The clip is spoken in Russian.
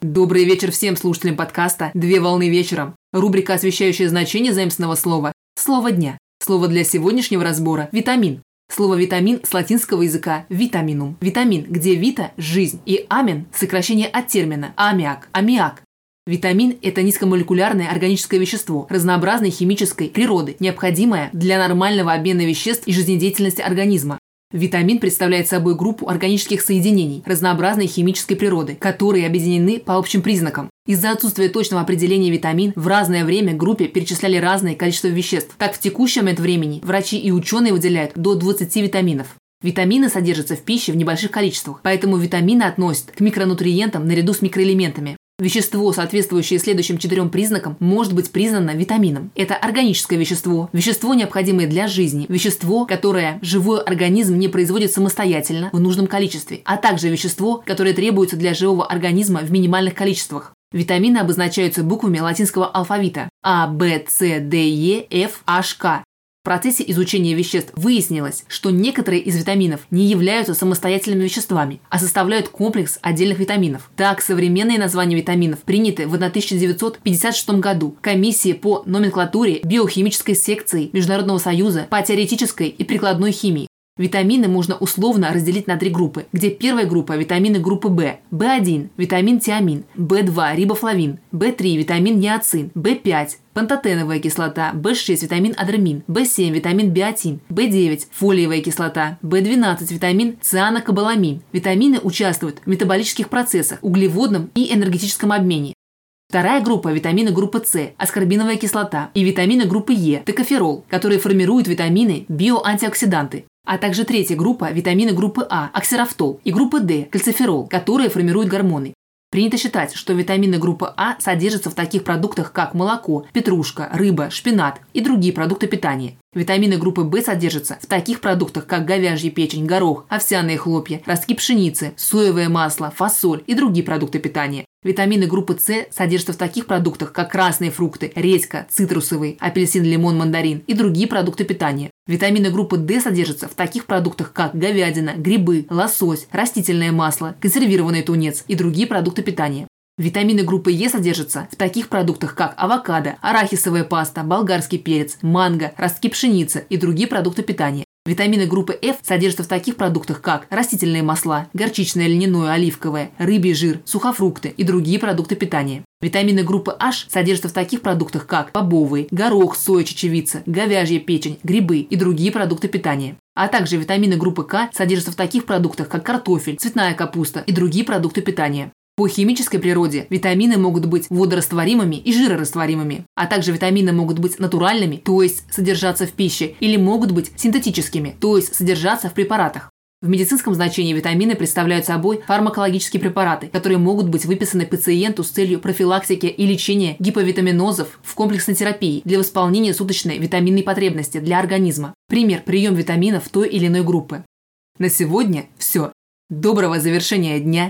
Добрый вечер всем слушателям подкаста «Две волны вечером». Рубрика, освещающая значение заимственного слова «Слово дня». Слово для сегодняшнего разбора – витамин. Слово «витамин» с латинского языка «витаминум». Витамин, где «вита» – жизнь и «амин» – сокращение от термина «аммиак», «аммиак». Витамин – это низкомолекулярное органическое вещество разнообразной химической природы, необходимое для нормального обмена веществ и жизнедеятельности организма. Витамин представляет собой группу органических соединений разнообразной химической природы, которые объединены по общим признакам. Из-за отсутствия точного определения витамин в разное время группе перечисляли разное количество веществ. Так, в текущий момент времени врачи и ученые выделяют до 20 витаминов. Витамины содержатся в пище в небольших количествах, поэтому витамины относят к микронутриентам наряду с микроэлементами. Вещество, соответствующее следующим четырем признакам, может быть признано витамином. Это органическое вещество, вещество, необходимое для жизни, вещество, которое живой организм не производит самостоятельно в нужном количестве, а также вещество, которое требуется для живого организма в минимальных количествах. Витамины обозначаются буквами латинского алфавита А, Б, С, Д, Е, Ф, H, К. В процессе изучения веществ выяснилось, что некоторые из витаминов не являются самостоятельными веществами, а составляют комплекс отдельных витаминов. Так, современные названия витаминов приняты в 1956 году комиссией по номенклатуре биохимической секции Международного союза по теоретической и прикладной химии. Витамины можно условно разделить на три группы, где первая группа – витамины группы В, В1 – витамин тиамин, В2 – рибофлавин, В3 – витамин ниацин, В5 – пантотеновая кислота, В6 – витамин адермин, В7 – витамин биотин, В9 – фолиевая кислота, В12 – витамин цианокобаламин. Витамины участвуют в метаболических процессах, углеводном и энергетическом обмене, Вторая группа – витамины группы С, аскорбиновая кислота, и витамины группы Е, токоферол, которые формируют витамины биоантиоксиданты. А также третья группа – витамины группы А, оксирафтол, и группы D, кальциферол, которые формируют гормоны. Принято считать, что витамины группы А содержатся в таких продуктах, как молоко, петрушка, рыба, шпинат и другие продукты питания. Витамины группы В содержатся в таких продуктах, как говяжья печень, горох, овсяные хлопья, ростки пшеницы, соевое масло, фасоль и другие продукты питания. Витамины группы С содержатся в таких продуктах, как красные фрукты, редька, цитрусовый, апельсин, лимон, мандарин и другие продукты питания. Витамины группы D содержатся в таких продуктах, как говядина, грибы, лосось, растительное масло, консервированный тунец и другие продукты питания. Витамины группы Е содержатся в таких продуктах, как авокадо, арахисовая паста, болгарский перец, манго, ростки пшеницы и другие продукты питания. Витамины группы F содержатся в таких продуктах, как растительные масла, горчичное, льняное, оливковое, рыбий жир, сухофрукты и другие продукты питания. Витамины группы H содержатся в таких продуктах, как бобовый, горох, соя, чечевица, говяжья печень, грибы и другие продукты питания. А также витамины группы К содержатся в таких продуктах, как картофель, цветная капуста и другие продукты питания. По химической природе витамины могут быть водорастворимыми и жирорастворимыми, а также витамины могут быть натуральными, то есть содержаться в пище, или могут быть синтетическими, то есть содержаться в препаратах. В медицинском значении витамины представляют собой фармакологические препараты, которые могут быть выписаны пациенту с целью профилактики и лечения гиповитаминозов в комплексной терапии для восполнения суточной витаминной потребности для организма. Пример – прием витаминов той или иной группы. На сегодня все. Доброго завершения дня